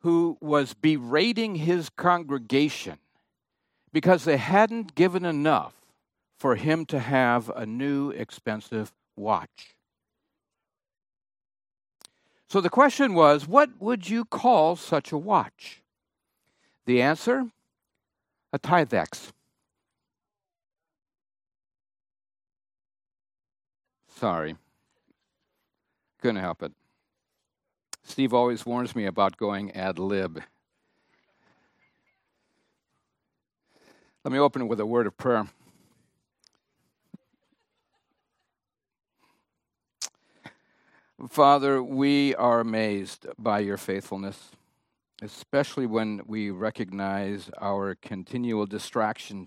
who was berating his congregation because they hadn't given enough for him to have a new expensive watch. So the question was what would you call such a watch? The answer a Timex. Sorry. Couldn't help it. Steve always warns me about going ad lib. Let me open it with a word of prayer. Father, we are amazed by your faithfulness, especially when we recognize our continual distraction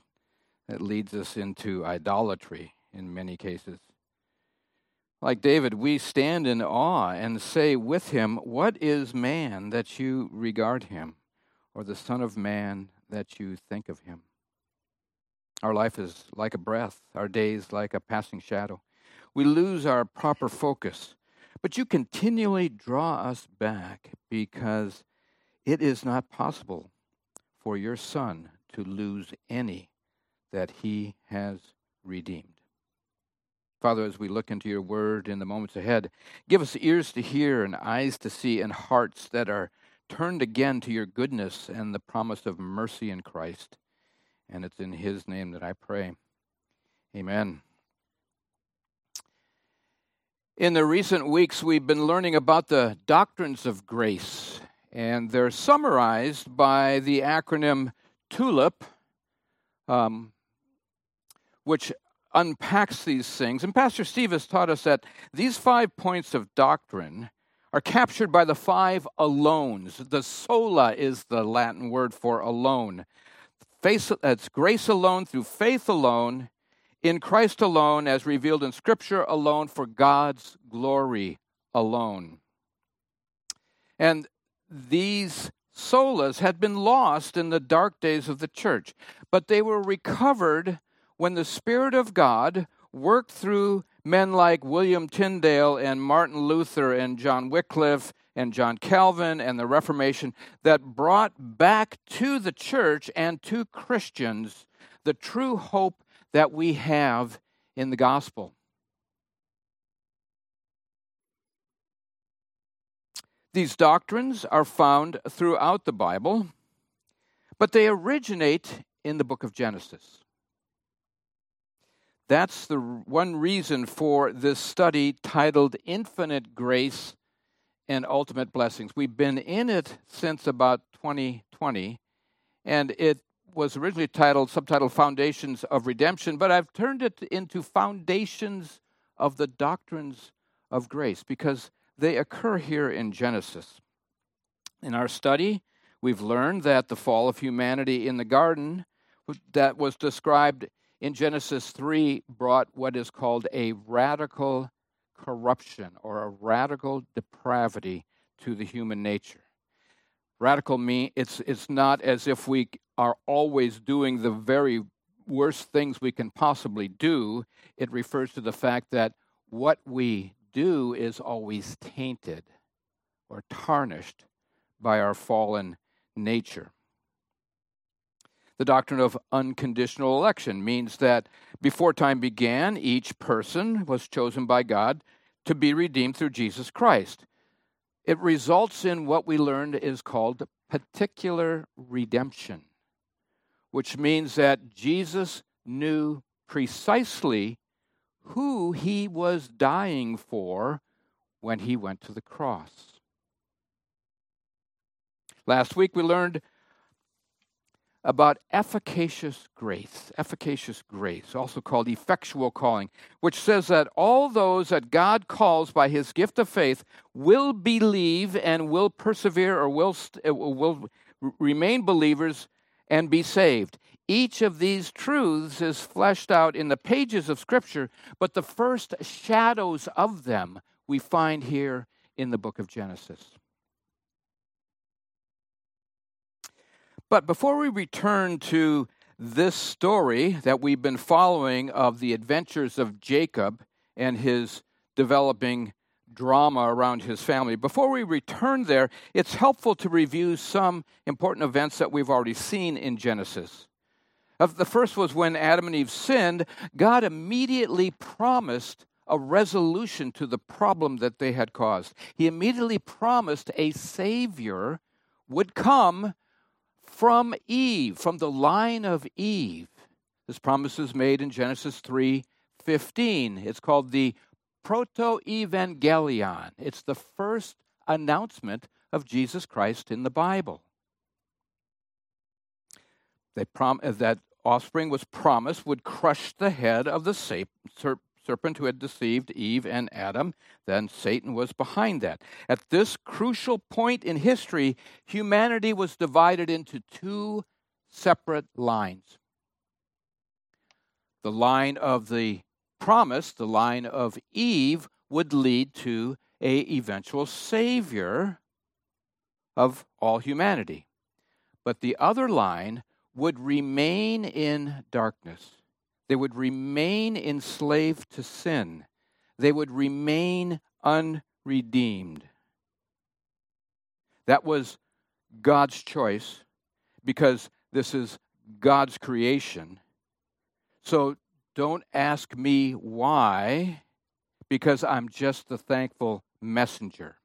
that leads us into idolatry in many cases. Like David, we stand in awe and say with him, What is man that you regard him, or the Son of Man that you think of him? Our life is like a breath, our days like a passing shadow. We lose our proper focus, but you continually draw us back because it is not possible for your Son to lose any that he has redeemed. Father, as we look into your word in the moments ahead, give us ears to hear and eyes to see and hearts that are turned again to your goodness and the promise of mercy in Christ. And it's in his name that I pray. Amen. In the recent weeks, we've been learning about the doctrines of grace, and they're summarized by the acronym TULIP, um, which unpacks these things. And Pastor Steve has taught us that these five points of doctrine are captured by the five alones. The sola is the Latin word for alone. Faith, it's grace alone through faith alone, in Christ alone, as revealed in Scripture alone, for God's glory alone. And these solas had been lost in the dark days of the church, but they were recovered when the Spirit of God worked through men like William Tyndale and Martin Luther and John Wycliffe and John Calvin and the Reformation that brought back to the church and to Christians the true hope that we have in the gospel. These doctrines are found throughout the Bible, but they originate in the book of Genesis. That's the one reason for this study titled Infinite Grace and Ultimate Blessings. We've been in it since about 2020, and it was originally titled, subtitled Foundations of Redemption, but I've turned it into Foundations of the Doctrines of Grace because they occur here in Genesis. In our study, we've learned that the fall of humanity in the garden that was described in Genesis 3 brought what is called a radical corruption or a radical depravity to the human nature. Radical mean it's it's not as if we are always doing the very worst things we can possibly do. It refers to the fact that what we do is always tainted or tarnished by our fallen nature. The doctrine of unconditional election means that before time began, each person was chosen by God to be redeemed through Jesus Christ. It results in what we learned is called particular redemption, which means that Jesus knew precisely who he was dying for when he went to the cross. Last week we learned about efficacious grace, efficacious grace, also called effectual calling, which says that all those that God calls by his gift of faith will believe and will persevere or will, uh, will remain believers and be saved. Each of these truths is fleshed out in the pages of Scripture, but the first shadows of them we find here in the book of Genesis. But before we return to this story that we've been following of the adventures of Jacob and his developing drama around his family. Before we return there, it's helpful to review some important events that we've already seen in Genesis. The first was when Adam and Eve sinned, God immediately promised a resolution to the problem that they had caused. He immediately promised a Savior would come from Eve, from the line of Eve. This promise is made in Genesis 3 15. It's called the Proto Evangelion. It's the first announcement of Jesus Christ in the Bible. Prom- that offspring was promised would crush the head of the serpent who had deceived Eve and Adam. Then Satan was behind that. At this crucial point in history, humanity was divided into two separate lines the line of the promise, the line of Eve, would lead to a eventual savior of all humanity. But the other line would remain in darkness. They would remain enslaved to sin. They would remain unredeemed. That was God's choice because this is God's creation. So don't ask me why, because I'm just the thankful messenger.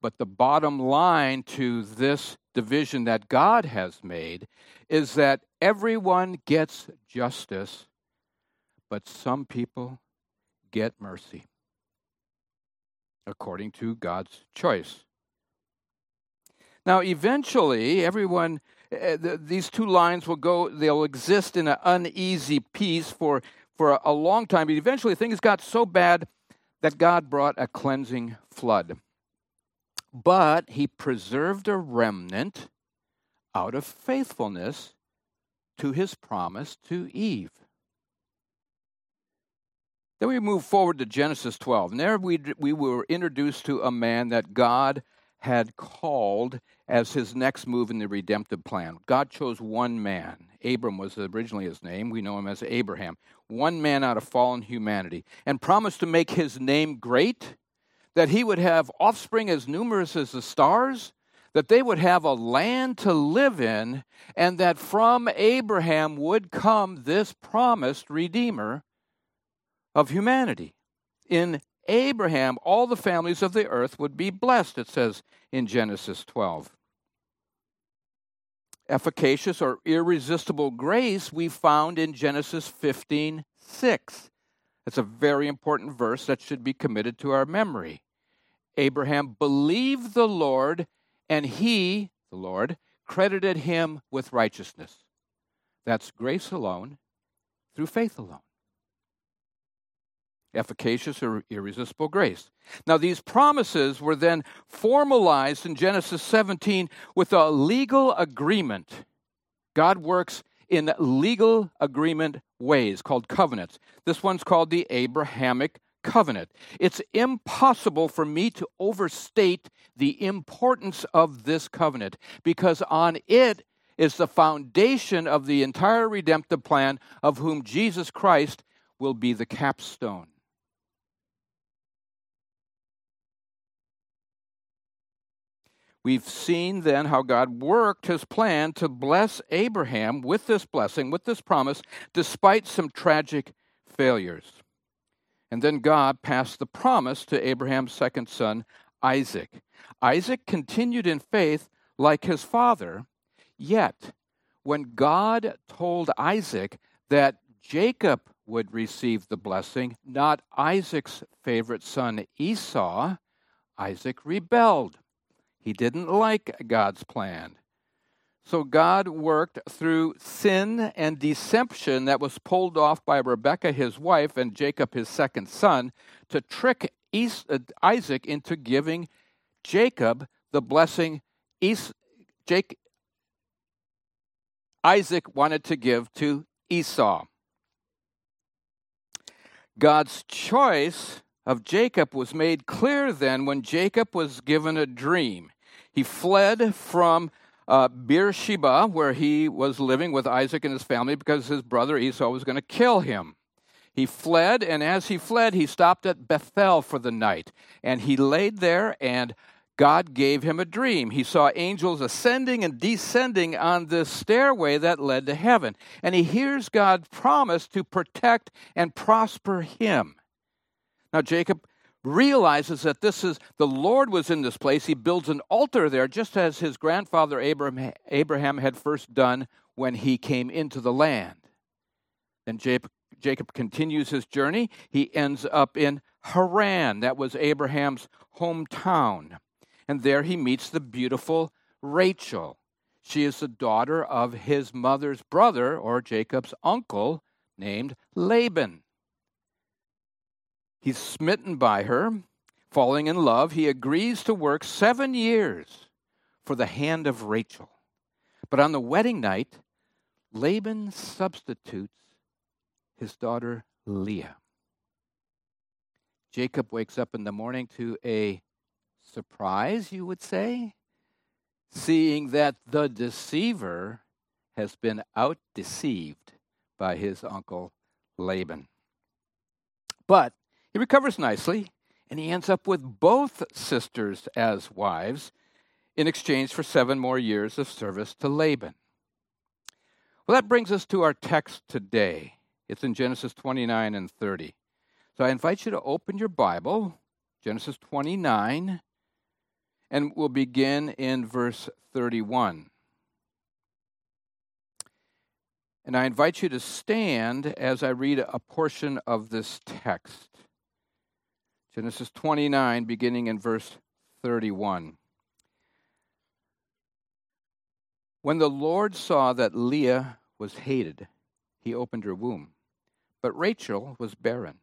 But the bottom line to this division that God has made is that everyone gets justice, but some people get mercy according to God's choice. Now, eventually, everyone, uh, th- these two lines will go, they'll exist in an uneasy peace for, for a, a long time, but eventually things got so bad that God brought a cleansing flood but he preserved a remnant out of faithfulness to his promise to Eve. Then we move forward to Genesis 12. And there we, we were introduced to a man that God had called as his next move in the redemptive plan. God chose one man. Abram was originally his name. We know him as Abraham. One man out of fallen humanity. And promised to make his name great that he would have offspring as numerous as the stars, that they would have a land to live in, and that from Abraham would come this promised Redeemer of humanity. In Abraham, all the families of the earth would be blessed, it says in Genesis 12. Efficacious or irresistible grace we found in Genesis 15 6. That's a very important verse that should be committed to our memory. Abraham believed the Lord, and he, the Lord, credited him with righteousness. That's grace alone, through faith alone. Efficacious or irresistible grace. Now, these promises were then formalized in Genesis 17 with a legal agreement. God works in legal agreement ways called covenants. This one's called the Abrahamic covenant. It's impossible for me to overstate the importance of this covenant because on it is the foundation of the entire redemptive plan of whom Jesus Christ will be the capstone. We've seen then how God worked his plan to bless Abraham with this blessing, with this promise, despite some tragic failures. And then God passed the promise to Abraham's second son, Isaac. Isaac continued in faith like his father, yet, when God told Isaac that Jacob would receive the blessing, not Isaac's favorite son Esau, Isaac rebelled. He didn't like God's plan. So God worked through sin and deception that was pulled off by Rebekah, his wife, and Jacob, his second son, to trick uh, Isaac into giving Jacob the blessing Isaac wanted to give to Esau. God's choice of Jacob was made clear then when Jacob was given a dream. He fled from uh, Beersheba, where he was living with Isaac and his family because his brother Esau was going to kill him. He fled, and as he fled, he stopped at Bethel for the night. And he laid there, and God gave him a dream. He saw angels ascending and descending on this stairway that led to heaven. And he hears God promise to protect and prosper him. Now, Jacob realizes that this is the Lord was in this place. He builds an altar there, just as his grandfather Abraham, Abraham had first done when he came into the land. Then Jacob, Jacob continues his journey. He ends up in Haran. That was Abraham's hometown. And there he meets the beautiful Rachel. She is the daughter of his mother's brother, or Jacob's uncle, named Laban. He's smitten by her, falling in love. He agrees to work seven years for the hand of Rachel. But on the wedding night, Laban substitutes his daughter Leah. Jacob wakes up in the morning to a surprise, you would say, seeing that the deceiver has been out deceived by his uncle Laban. But he recovers nicely, and he ends up with both sisters as wives in exchange for seven more years of service to Laban. Well, that brings us to our text today. It's in Genesis 29 and 30. So I invite you to open your Bible, Genesis 29, and we'll begin in verse 31. And I invite you to stand as I read a portion of this text. Genesis 29, beginning in verse 31. When the Lord saw that Leah was hated, he opened her womb. But Rachel was barren.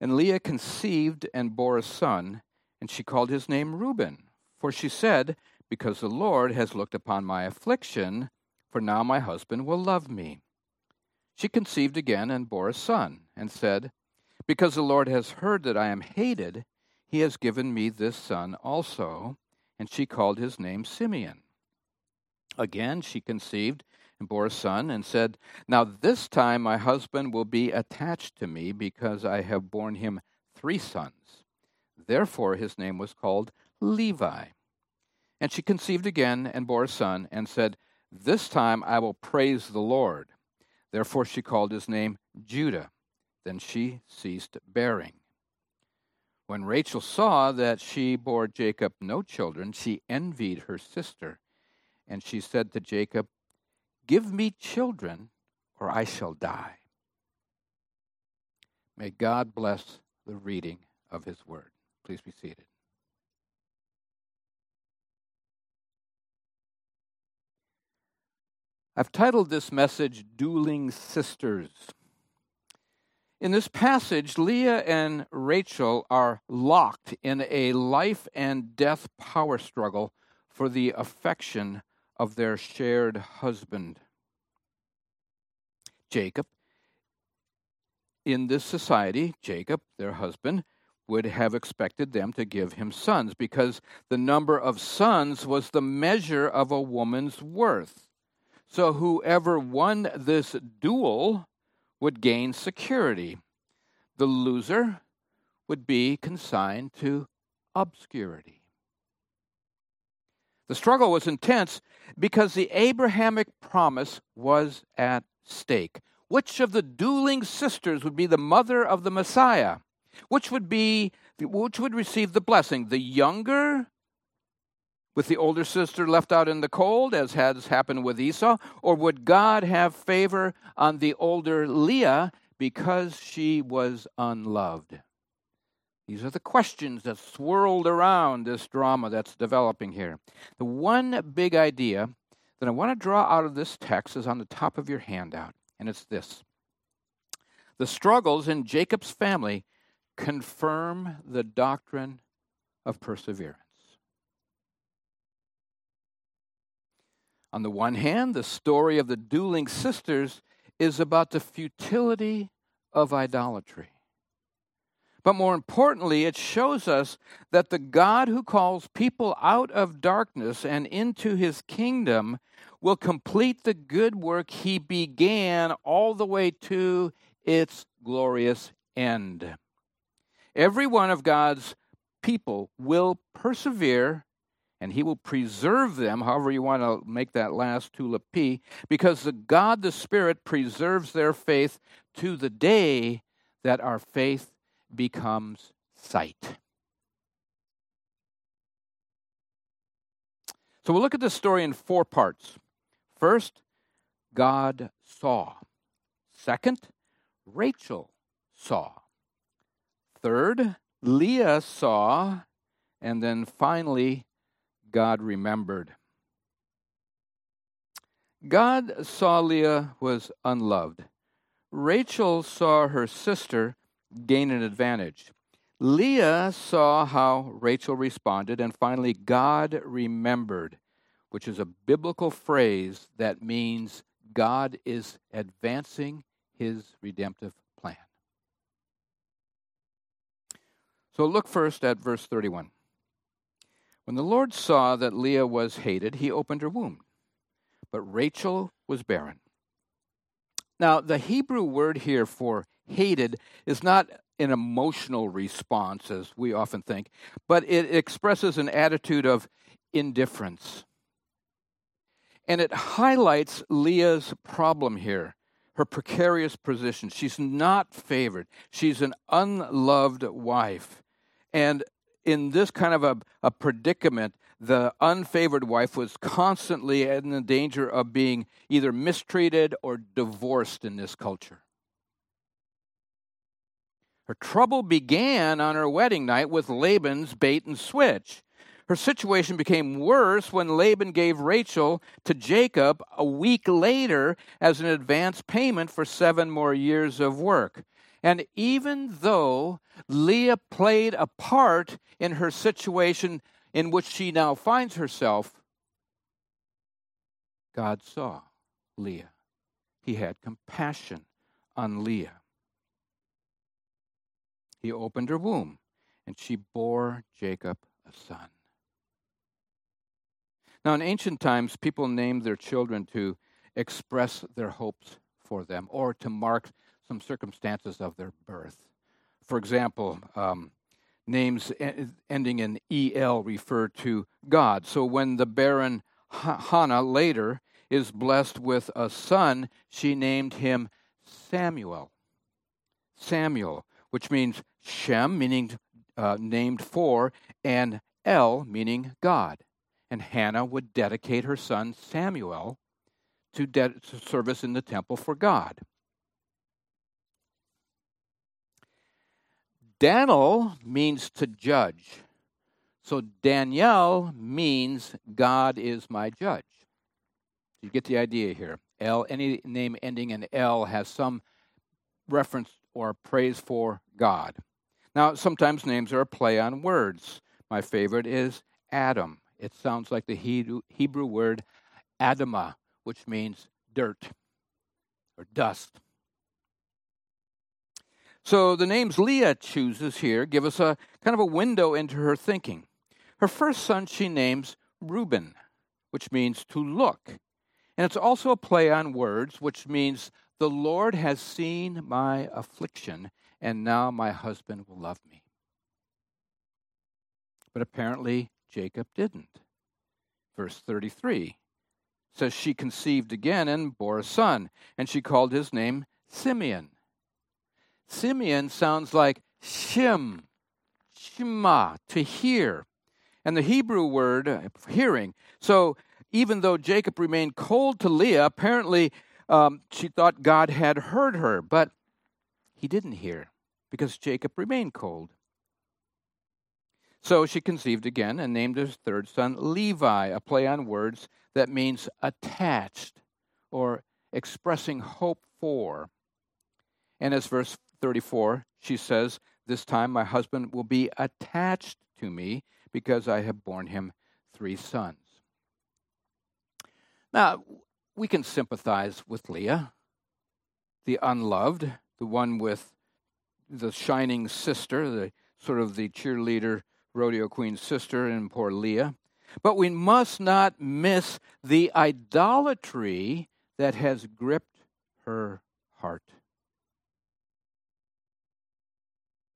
And Leah conceived and bore a son, and she called his name Reuben. For she said, Because the Lord has looked upon my affliction, for now my husband will love me. She conceived again and bore a son, and said, because the Lord has heard that I am hated, he has given me this son also. And she called his name Simeon. Again, she conceived and bore a son, and said, Now this time my husband will be attached to me, because I have borne him three sons. Therefore his name was called Levi. And she conceived again and bore a son, and said, This time I will praise the Lord. Therefore she called his name Judah. Then she ceased bearing. When Rachel saw that she bore Jacob no children, she envied her sister. And she said to Jacob, Give me children, or I shall die. May God bless the reading of his word. Please be seated. I've titled this message Dueling Sisters. In this passage, Leah and Rachel are locked in a life and death power struggle for the affection of their shared husband. Jacob, in this society, Jacob, their husband, would have expected them to give him sons because the number of sons was the measure of a woman's worth. So whoever won this duel would gain security. The loser would be consigned to obscurity. The struggle was intense because the Abrahamic promise was at stake. Which of the dueling sisters would be the mother of the Messiah? Which would be which would receive the blessing? The younger with the older sister left out in the cold, as has happened with Esau? Or would God have favor on the older Leah because she was unloved? These are the questions that swirled around this drama that's developing here. The one big idea that I want to draw out of this text is on the top of your handout, and it's this The struggles in Jacob's family confirm the doctrine of perseverance. On the one hand, the story of the dueling sisters is about the futility of idolatry. But more importantly, it shows us that the God who calls people out of darkness and into his kingdom will complete the good work he began all the way to its glorious end. Every one of God's people will persevere and he will preserve them, however you want to make that last tulip P, because the God the Spirit preserves their faith to the day that our faith becomes sight. So we'll look at this story in four parts. First, God saw. Second, Rachel saw. Third, Leah saw. And then finally, God remembered. God saw Leah was unloved. Rachel saw her sister gain an advantage. Leah saw how Rachel responded, and finally, God remembered, which is a biblical phrase that means God is advancing his redemptive plan. So look first at verse 31. When the Lord saw that Leah was hated, he opened her womb, but Rachel was barren. Now, the Hebrew word here for hated is not an emotional response, as we often think, but it expresses an attitude of indifference. And it highlights Leah's problem here, her precarious position. She's not favored, she's an unloved wife. And in this kind of a, a predicament, the unfavored wife was constantly in the danger of being either mistreated or divorced in this culture. Her trouble began on her wedding night with Laban's bait and switch. Her situation became worse when Laban gave Rachel to Jacob a week later as an advance payment for seven more years of work. And even though Leah played a part in her situation in which she now finds herself, God saw Leah. He had compassion on Leah. He opened her womb, and she bore Jacob a son. Now, in ancient times, people named their children to express their hopes for them or to mark some circumstances of their birth. For example, um, names ending in EL refer to God. So when the barren Hannah later is blessed with a son, she named him Samuel. Samuel, which means Shem, meaning uh, named for, and El, meaning God. And Hannah would dedicate her son Samuel to, de- to service in the temple for God. Daniel means to judge. So Daniel means God is my judge. You get the idea here. L, any name ending in L has some reference or praise for God. Now, sometimes names are a play on words. My favorite is Adam. It sounds like the Hebrew word Adamah, which means dirt or dust. So the names Leah chooses here give us a kind of a window into her thinking. Her first son she names Reuben, which means to look. And it's also a play on words, which means the Lord has seen my affliction, and now my husband will love me. But apparently Jacob didn't. Verse 33 says she conceived again and bore a son, and she called his name Simeon. Simeon sounds like shim, shema, to hear. And the Hebrew word, uh, hearing. So even though Jacob remained cold to Leah, apparently um, she thought God had heard her, but he didn't hear because Jacob remained cold. So she conceived again and named her third son Levi, a play on words that means attached or expressing hope for. And as verse 34, she says, This time my husband will be attached to me because I have borne him three sons. Now, we can sympathize with Leah, the unloved, the one with the shining sister, the sort of the cheerleader, rodeo queen sister, and poor Leah. But we must not miss the idolatry that has gripped her heart.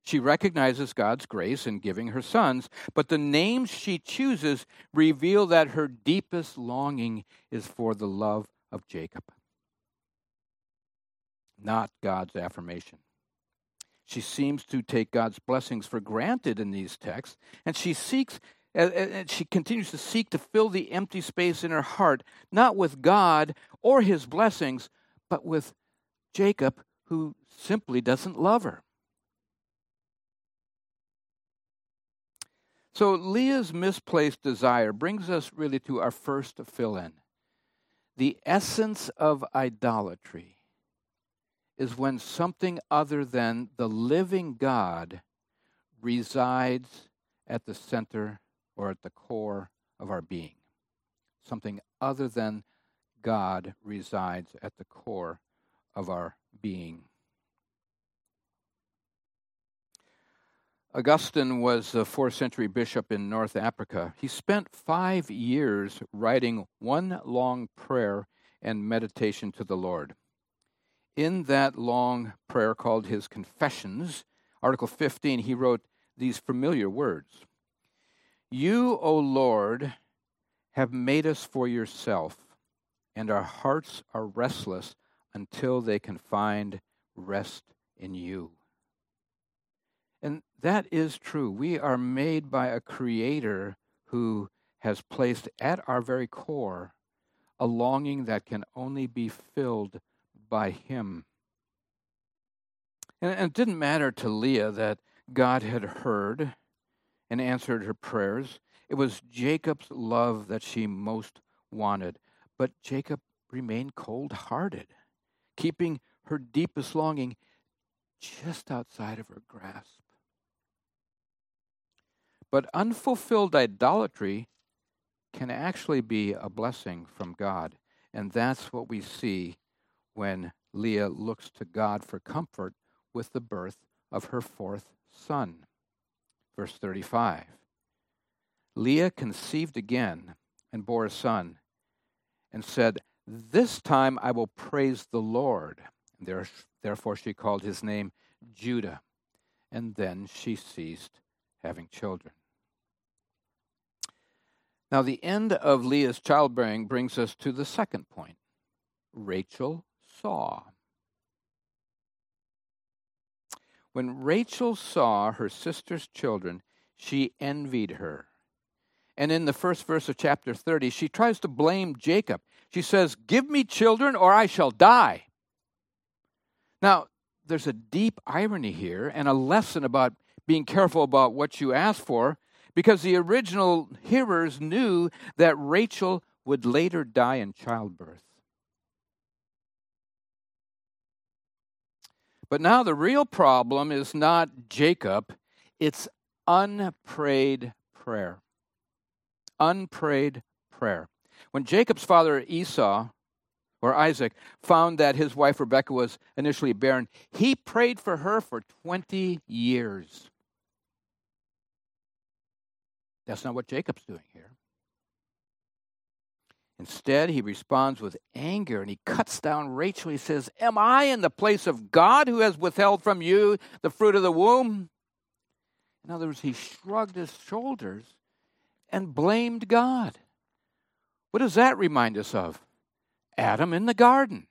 She recognizes God's grace in giving her sons, but the names she chooses reveal that her deepest longing is for the love of Jacob, not God's affirmation. She seems to take God's blessings for granted in these texts, and she seeks and she continues to seek to fill the empty space in her heart, not with God or his blessings, but with Jacob, who simply doesn't love her. So Leah's misplaced desire brings us really to our first fill in. The essence of idolatry is when something other than the living God resides at the center or at the core of our being. Something other than God resides at the core of our being. Augustine was a fourth century bishop in North Africa. He spent five years writing one long prayer and meditation to the Lord. In that long prayer called his Confessions, Article 15, he wrote these familiar words You, O Lord, have made us for yourself, and our hearts are restless until they can find rest in you. And that is true. We are made by a creator who has placed at our very core a longing that can only be filled by him. And it didn't matter to Leah that God had heard and answered her prayers. It was Jacob's love that she most wanted. But Jacob remained cold hearted, keeping her deepest longing just outside of her grasp. But unfulfilled idolatry can actually be a blessing from God. And that's what we see when Leah looks to God for comfort with the birth of her fourth son. Verse 35 Leah conceived again and bore a son, and said, This time I will praise the Lord. Therefore she called his name Judah. And then she ceased having children. Now, the end of Leah's childbearing brings us to the second point Rachel saw. When Rachel saw her sister's children, she envied her. And in the first verse of chapter 30, she tries to blame Jacob. She says, Give me children or I shall die. Now, there's a deep irony here and a lesson about being careful about what you ask for because the original hearers knew that Rachel would later die in childbirth. But now the real problem is not Jacob, it's unprayed prayer. Unprayed prayer. When Jacob's father Esau or Isaac found that his wife Rebekah was initially barren, he prayed for her for 20 years. That's not what Jacob's doing here. Instead, he responds with anger and he cuts down Rachel. He says, Am I in the place of God who has withheld from you the fruit of the womb? In other words, he shrugged his shoulders and blamed God. What does that remind us of? Adam in the garden.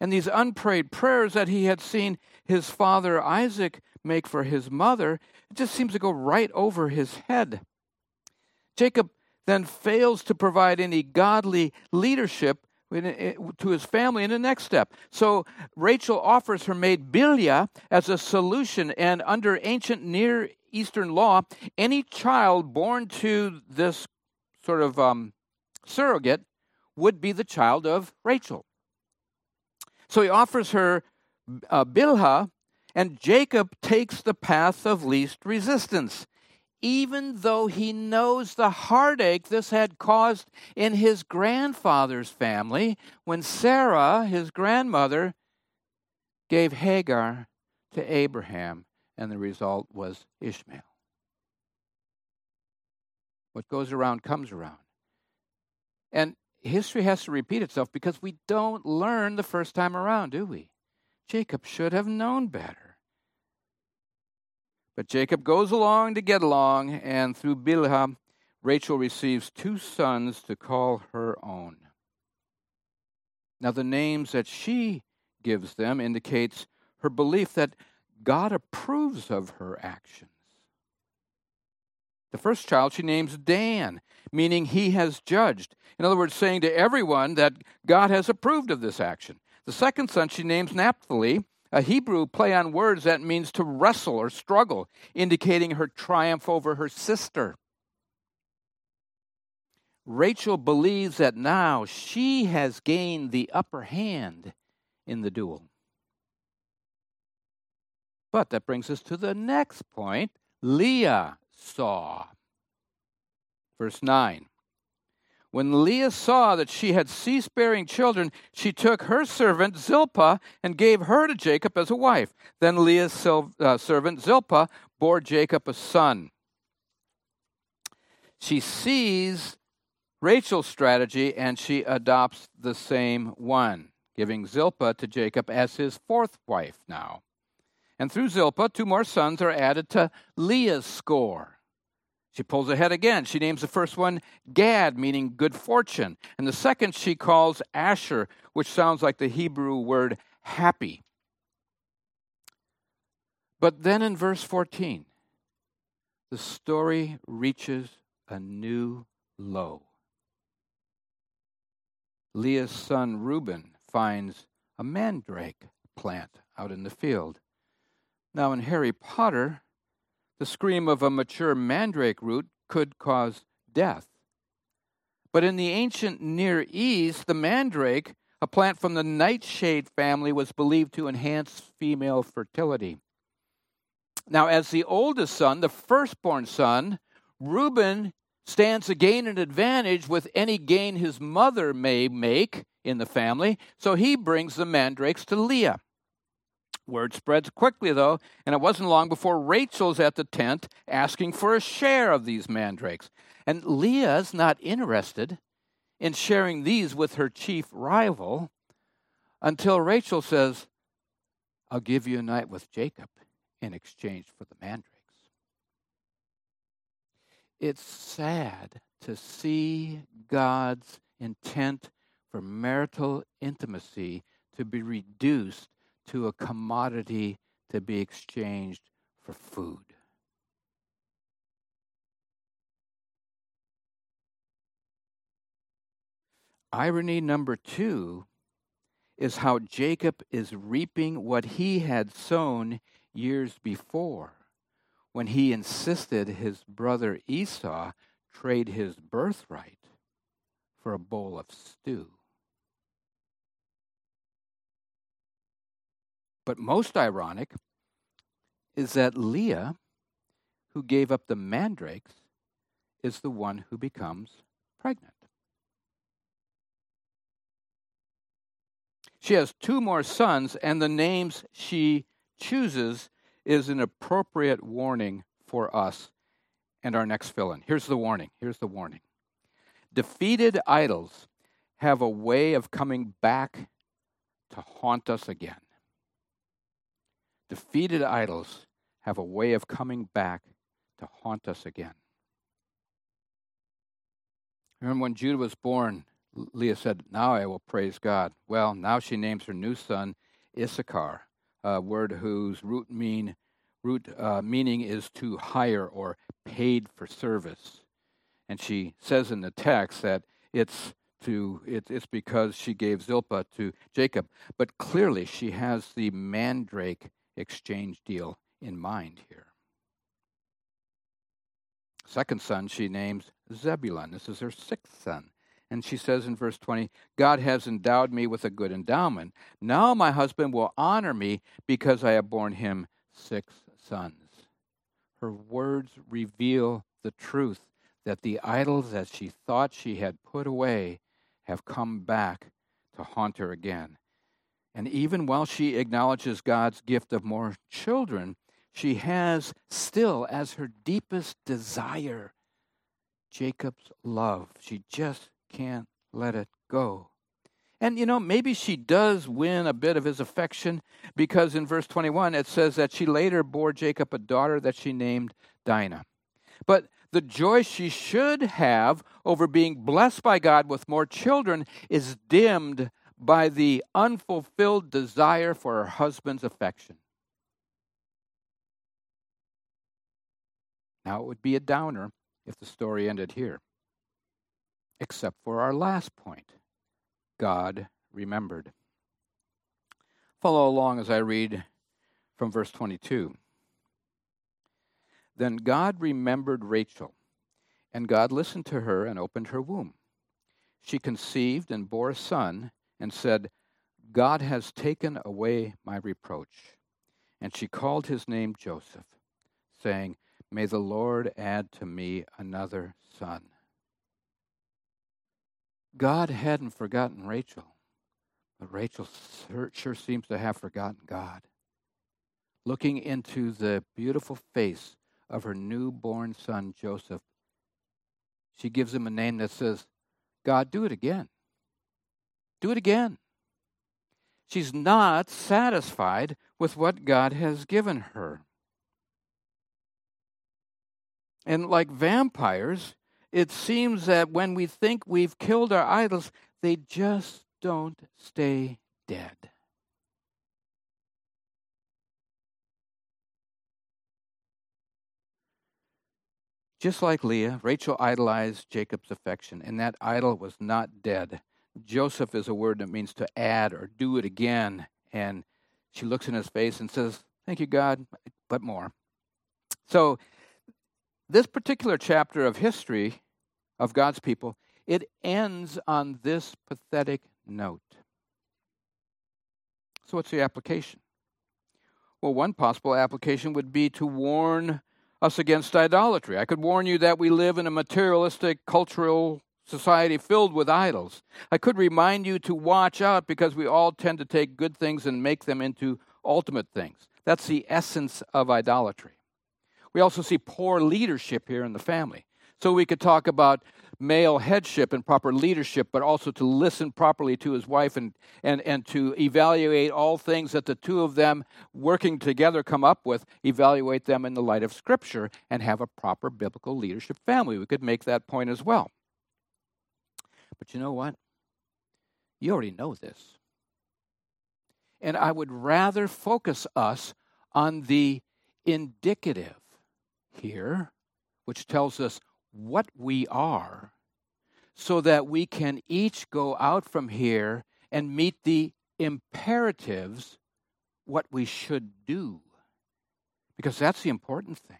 And these unprayed prayers that he had seen his father Isaac make for his mother, it just seems to go right over his head. Jacob then fails to provide any godly leadership to his family in the next step. So Rachel offers her maid Bilhah as a solution, and under ancient Near Eastern law, any child born to this sort of um, surrogate would be the child of Rachel. So he offers her uh, Bilhah and Jacob takes the path of least resistance, even though he knows the heartache this had caused in his grandfather's family when Sarah, his grandmother, gave Hagar to Abraham, and the result was Ishmael. What goes around comes around. And history has to repeat itself because we don't learn the first time around, do we? Jacob should have known better. But Jacob goes along to get along, and through Bilhah, Rachel receives two sons to call her own. Now, the names that she gives them indicates her belief that God approves of her actions. The first child she names Dan, meaning he has judged. In other words, saying to everyone that God has approved of this action. The second son she names Naphtali, a Hebrew play on words that means to wrestle or struggle, indicating her triumph over her sister. Rachel believes that now she has gained the upper hand in the duel. But that brings us to the next point. Leah saw. Verse 9. When Leah saw that she had ceased bearing children, she took her servant Zilpah and gave her to Jacob as a wife. Then Leah's uh, servant Zilpah bore Jacob a son. She sees Rachel's strategy and she adopts the same one, giving Zilpah to Jacob as his fourth wife now. And through Zilpah, two more sons are added to Leah's score. She pulls ahead again. She names the first one Gad, meaning good fortune. And the second she calls Asher, which sounds like the Hebrew word happy. But then in verse 14, the story reaches a new low. Leah's son Reuben finds a mandrake plant out in the field. Now, in Harry Potter, the scream of a mature mandrake root could cause death. But in the ancient Near East, the mandrake, a plant from the nightshade family, was believed to enhance female fertility. Now, as the oldest son, the firstborn son, Reuben stands to gain an advantage with any gain his mother may make in the family, so he brings the mandrakes to Leah. Word spreads quickly, though, and it wasn't long before Rachel's at the tent asking for a share of these mandrakes. And Leah's not interested in sharing these with her chief rival until Rachel says, I'll give you a night with Jacob in exchange for the mandrakes. It's sad to see God's intent for marital intimacy to be reduced to a commodity to be exchanged for food. Irony number two is how Jacob is reaping what he had sown years before when he insisted his brother Esau trade his birthright for a bowl of stew. But most ironic is that Leah, who gave up the mandrakes, is the one who becomes pregnant. She has two more sons, and the names she chooses is an appropriate warning for us and our next fill in. Here's the warning. Here's the warning. Defeated idols have a way of coming back to haunt us again. Defeated idols have a way of coming back to haunt us again. Remember when Judah was born, Leah said, Now I will praise God. Well, now she names her new son Issachar, a word whose root mean root uh, meaning is to hire or paid for service. And she says in the text that it's to it, it's because she gave Zilpah to Jacob. But clearly she has the mandrake exchange deal in mind here. Second son she names Zebulun. This is her sixth son. And she says in verse 20, God has endowed me with a good endowment. Now my husband will honor me because I have borne him six sons. Her words reveal the truth that the idols that she thought she had put away have come back to haunt her again. And even while she acknowledges God's gift of more children, she has still as her deepest desire Jacob's love. She just can't let it go. And you know, maybe she does win a bit of his affection because in verse 21 it says that she later bore Jacob a daughter that she named Dinah. But the joy she should have over being blessed by God with more children is dimmed by the unfulfilled desire for her husband's affection. Now, it would be a downer if the story ended here, except for our last point God remembered. Follow along as I read from verse 22. Then God remembered Rachel, and God listened to her and opened her womb. She conceived and bore a son, and said, God has taken away my reproach. And she called his name Joseph, saying, May the Lord add to me another son. God hadn't forgotten Rachel, but Rachel sure seems to have forgotten God. Looking into the beautiful face of her newborn son, Joseph, she gives him a name that says, God, do it again. Do it again. She's not satisfied with what God has given her. And like vampires, it seems that when we think we've killed our idols, they just don't stay dead. Just like Leah, Rachel idolized Jacob's affection, and that idol was not dead. Joseph is a word that means to add or do it again. And she looks in his face and says, Thank you, God, but more. So, this particular chapter of history of God's people, it ends on this pathetic note. So, what's the application? Well, one possible application would be to warn us against idolatry. I could warn you that we live in a materialistic, cultural society filled with idols. I could remind you to watch out because we all tend to take good things and make them into ultimate things. That's the essence of idolatry. We also see poor leadership here in the family. So we could talk about male headship and proper leadership, but also to listen properly to his wife and, and, and to evaluate all things that the two of them working together come up with, evaluate them in the light of Scripture, and have a proper biblical leadership family. We could make that point as well. But you know what? You already know this. And I would rather focus us on the indicative here, which tells us what we are, so that we can each go out from here and meet the imperatives, what we should do. Because that's the important thing.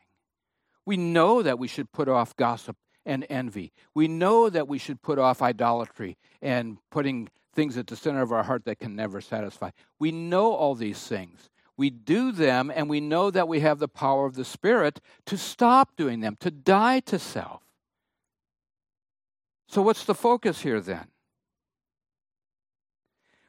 We know that we should put off gossip and envy. We know that we should put off idolatry and putting things at the center of our heart that can never satisfy. We know all these things. We do them, and we know that we have the power of the Spirit to stop doing them, to die to self. So, what's the focus here then?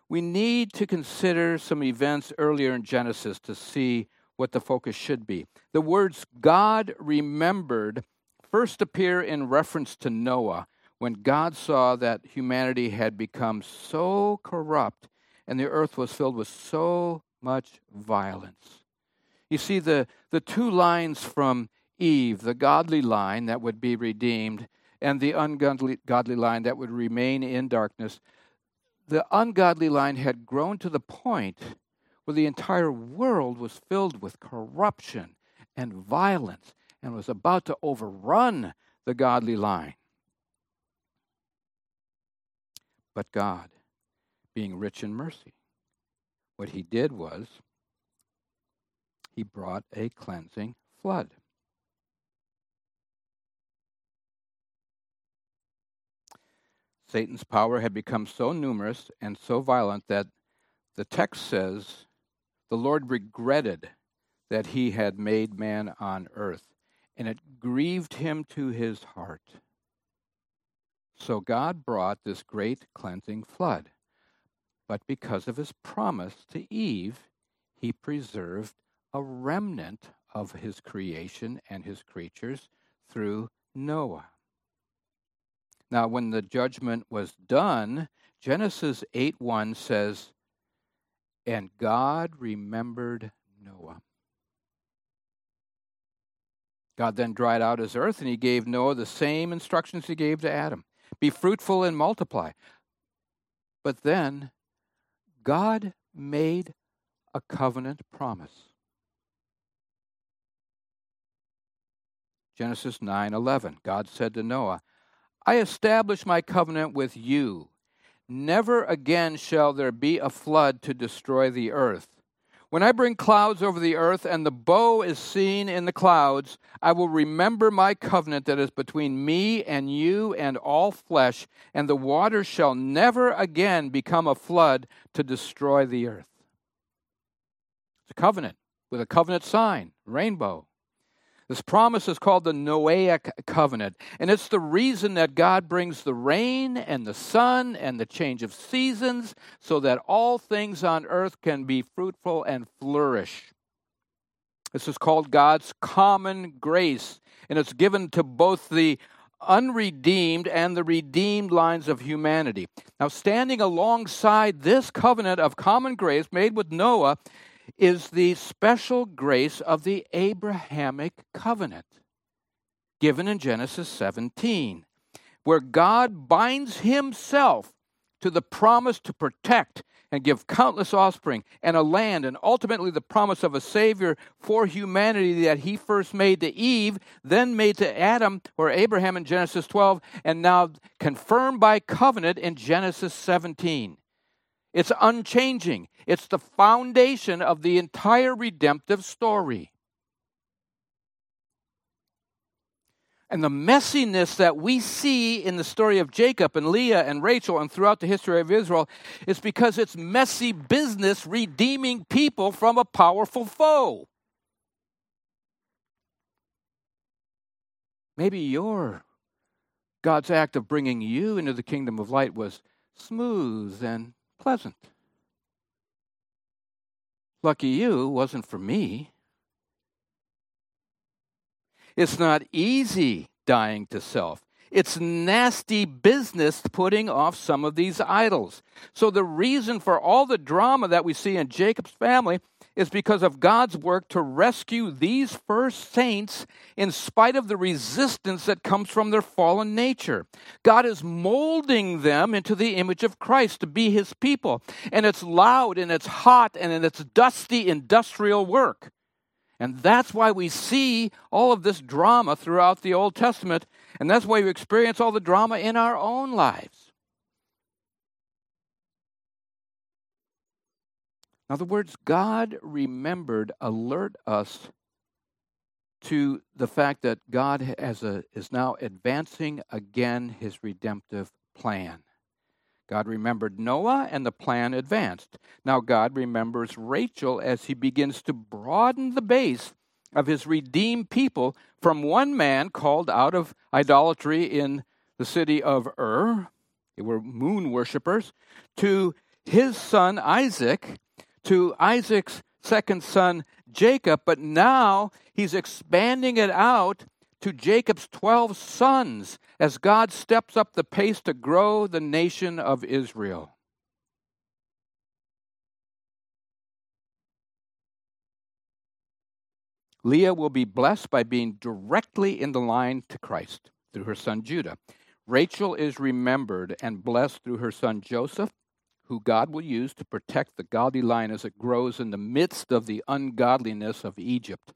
We need to consider some events earlier in Genesis to see what the focus should be. The words God remembered first appear in reference to Noah when God saw that humanity had become so corrupt and the earth was filled with so much violence. You see, the, the two lines from Eve, the godly line that would be redeemed, and the ungodly godly line that would remain in darkness, the ungodly line had grown to the point where the entire world was filled with corruption and violence and was about to overrun the godly line. But God, being rich in mercy, what he did was he brought a cleansing flood. Satan's power had become so numerous and so violent that the text says the Lord regretted that he had made man on earth and it grieved him to his heart. So God brought this great cleansing flood. But because of his promise to Eve, he preserved a remnant of his creation and his creatures through Noah. Now, when the judgment was done, Genesis 8 1 says, And God remembered Noah. God then dried out his earth, and he gave Noah the same instructions he gave to Adam be fruitful and multiply. But then God made a covenant promise. Genesis 9:11 God said to Noah, I establish my covenant with you. Never again shall there be a flood to destroy the earth. When I bring clouds over the earth and the bow is seen in the clouds, I will remember my covenant that is between me and you and all flesh, and the waters shall never again become a flood to destroy the earth. It's a covenant with a covenant sign, rainbow. This promise is called the Noahic covenant, and it's the reason that God brings the rain and the sun and the change of seasons so that all things on earth can be fruitful and flourish. This is called God's common grace, and it's given to both the unredeemed and the redeemed lines of humanity. Now, standing alongside this covenant of common grace made with Noah is the special grace of the Abrahamic covenant given in Genesis 17, where God binds himself to the promise to protect and give countless offspring and a land, and ultimately the promise of a Savior for humanity that he first made to Eve, then made to Adam or Abraham in Genesis 12, and now confirmed by covenant in Genesis 17. It's unchanging. It's the foundation of the entire redemptive story. And the messiness that we see in the story of Jacob and Leah and Rachel and throughout the history of Israel is because it's messy business redeeming people from a powerful foe. Maybe your God's act of bringing you into the kingdom of light was smooth and pleasant. Lucky you, wasn't for me. It's not easy dying to self. It's nasty business putting off some of these idols. So, the reason for all the drama that we see in Jacob's family is because of God's work to rescue these first saints in spite of the resistance that comes from their fallen nature. God is molding them into the image of Christ to be his people. And it's loud and it's hot and it's dusty industrial work. And that's why we see all of this drama throughout the Old Testament. And that's why we experience all the drama in our own lives. In other words, God remembered, alert us to the fact that God has a, is now advancing again his redemptive plan. God remembered Noah, and the plan advanced. Now, God remembers Rachel as he begins to broaden the base of his redeemed people from one man called out of idolatry in the city of Ur, they were moon worshippers, to his son Isaac, to Isaac's second son, Jacob, but now he's expanding it out to Jacob's 12 sons as God steps up the pace to grow the nation of Israel. Leah will be blessed by being directly in the line to Christ through her son Judah. Rachel is remembered and blessed through her son Joseph who God will use to protect the godly line as it grows in the midst of the ungodliness of Egypt.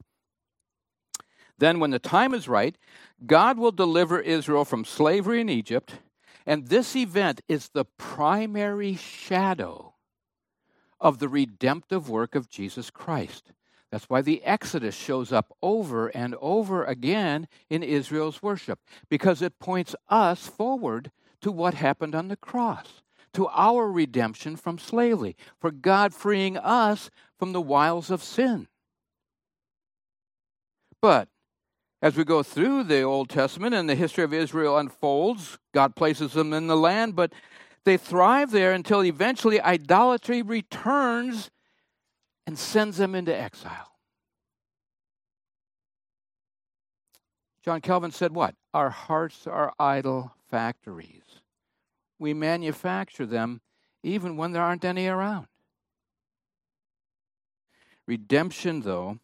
Then, when the time is right, God will deliver Israel from slavery in Egypt, and this event is the primary shadow of the redemptive work of Jesus Christ. That's why the Exodus shows up over and over again in Israel's worship, because it points us forward to what happened on the cross to our redemption from slavery, for God freeing us from the wiles of sin. But as we go through the Old Testament and the history of Israel unfolds, God places them in the land, but they thrive there until eventually idolatry returns and sends them into exile. John Calvin said, What? Our hearts are idol factories we manufacture them even when there aren't any around. Redemption, though,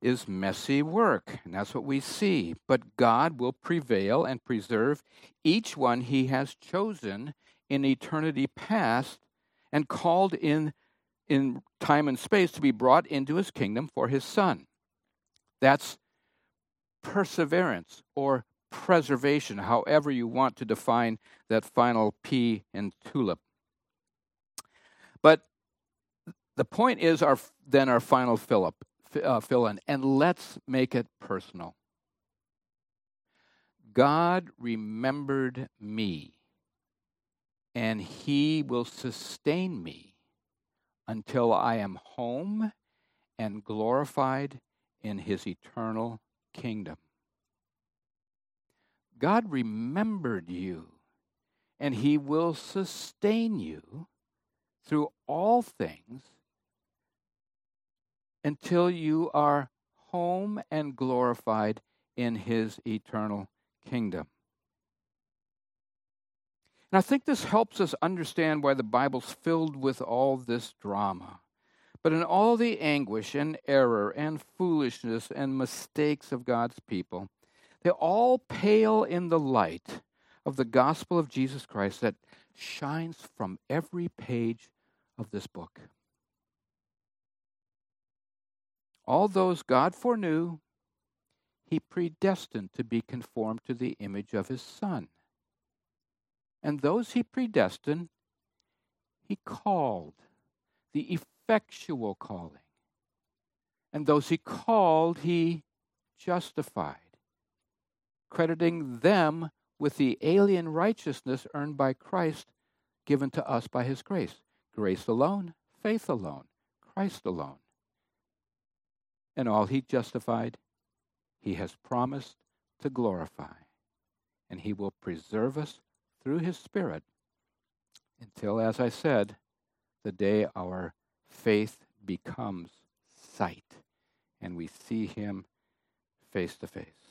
is messy work, and that's what we see. But God will prevail and preserve each one he has chosen in eternity past and called in in time and space to be brought into his kingdom for his son. That's perseverance or preservation, however you want to define that final P in tulip. But the point is our then our final fill up uh, fill in, and let's make it personal. God remembered me, and He will sustain me until I am home and glorified in His eternal kingdom. God remembered you, and He will sustain you through all things until you are home and glorified in His eternal kingdom. And I think this helps us understand why the Bible's filled with all this drama. But in all the anguish and error and foolishness and mistakes of God's people, they all pale in the light of the gospel of Jesus Christ that shines from every page of this book. All those God foreknew, he predestined to be conformed to the image of his Son. And those he predestined, he called, the effectual calling. And those he called, he justified crediting them with the alien righteousness earned by Christ given to us by his grace. Grace alone, faith alone, Christ alone. And all he justified, he has promised to glorify. And he will preserve us through his Spirit until, as I said, the day our faith becomes sight and we see him face to face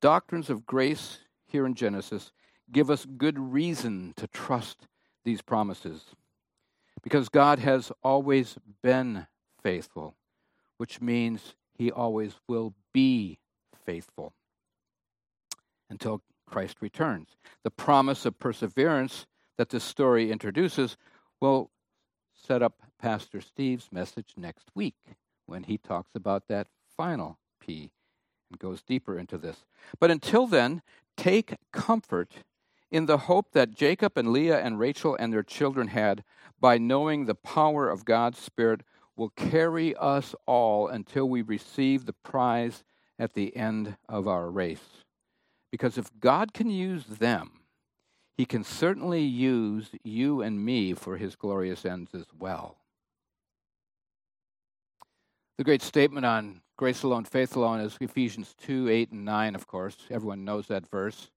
doctrines of grace here in Genesis give us good reason to trust these promises because God has always been faithful, which means he always will be faithful until Christ returns. The promise of perseverance that this story introduces will set up Pastor Steve's message next week when he talks about that final P goes deeper into this. But until then, take comfort in the hope that Jacob and Leah and Rachel and their children had by knowing the power of God's Spirit will carry us all until we receive the prize at the end of our race. Because if God can use them, he can certainly use you and me for his glorious ends as well. The great statement on grace alone, faith alone is Ephesians 2 8 and 9, of course. Everyone knows that verse.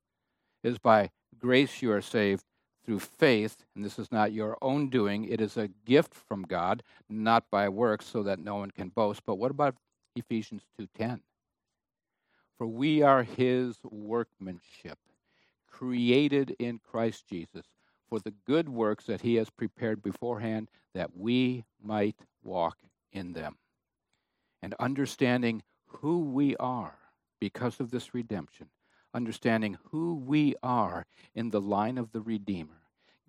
It is by grace you are saved through faith, and this is not your own doing. It is a gift from God, not by works, so that no one can boast. But what about Ephesians 2:10? For we are his workmanship, created in Christ Jesus for the good works that he has prepared beforehand that we might walk in them and understanding who we are because of this redemption, understanding who we are in the line of the Redeemer,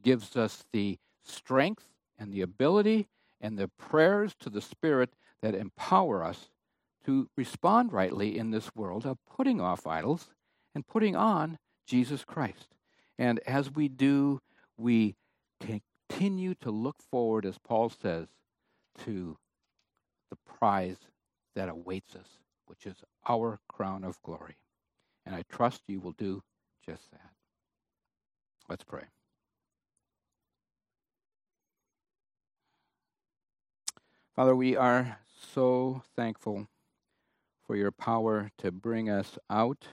gives us the strength and the ability and the prayers to the Spirit that empower us to respond rightly in this world of putting off idols and putting on Jesus Christ. And as we do, we continue to look forward, as Paul says, to the prize that awaits us, which is our crown of glory. And I trust you will do just that. Let's pray. Father, we are so thankful for your power to bring us out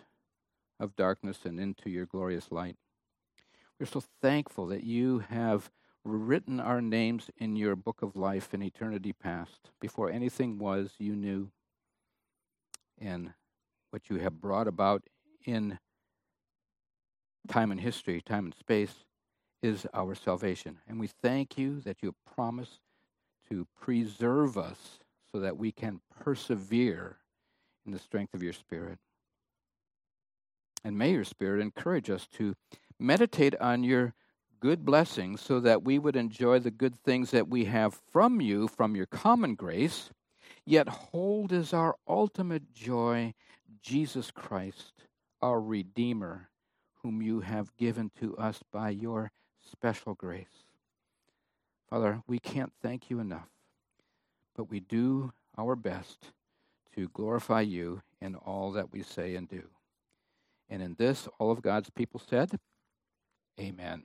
of darkness and into your glorious light. We're so thankful that you have written our names in your book of life in eternity past. Before anything was, you knew. And what you have brought about in time and history, time and space, is our salvation. And we thank you that you have promised to preserve us so that we can persevere in the strength of your Spirit. And may your Spirit encourage us to meditate on your good blessings so that we would enjoy the good things that we have from you, from your common grace, yet hold as our ultimate joy Jesus Christ, our Redeemer, whom you have given to us by your special grace. Father, we can't thank you enough, but we do our best to glorify you in all that we say and do. And in this, all of God's people said, Amen.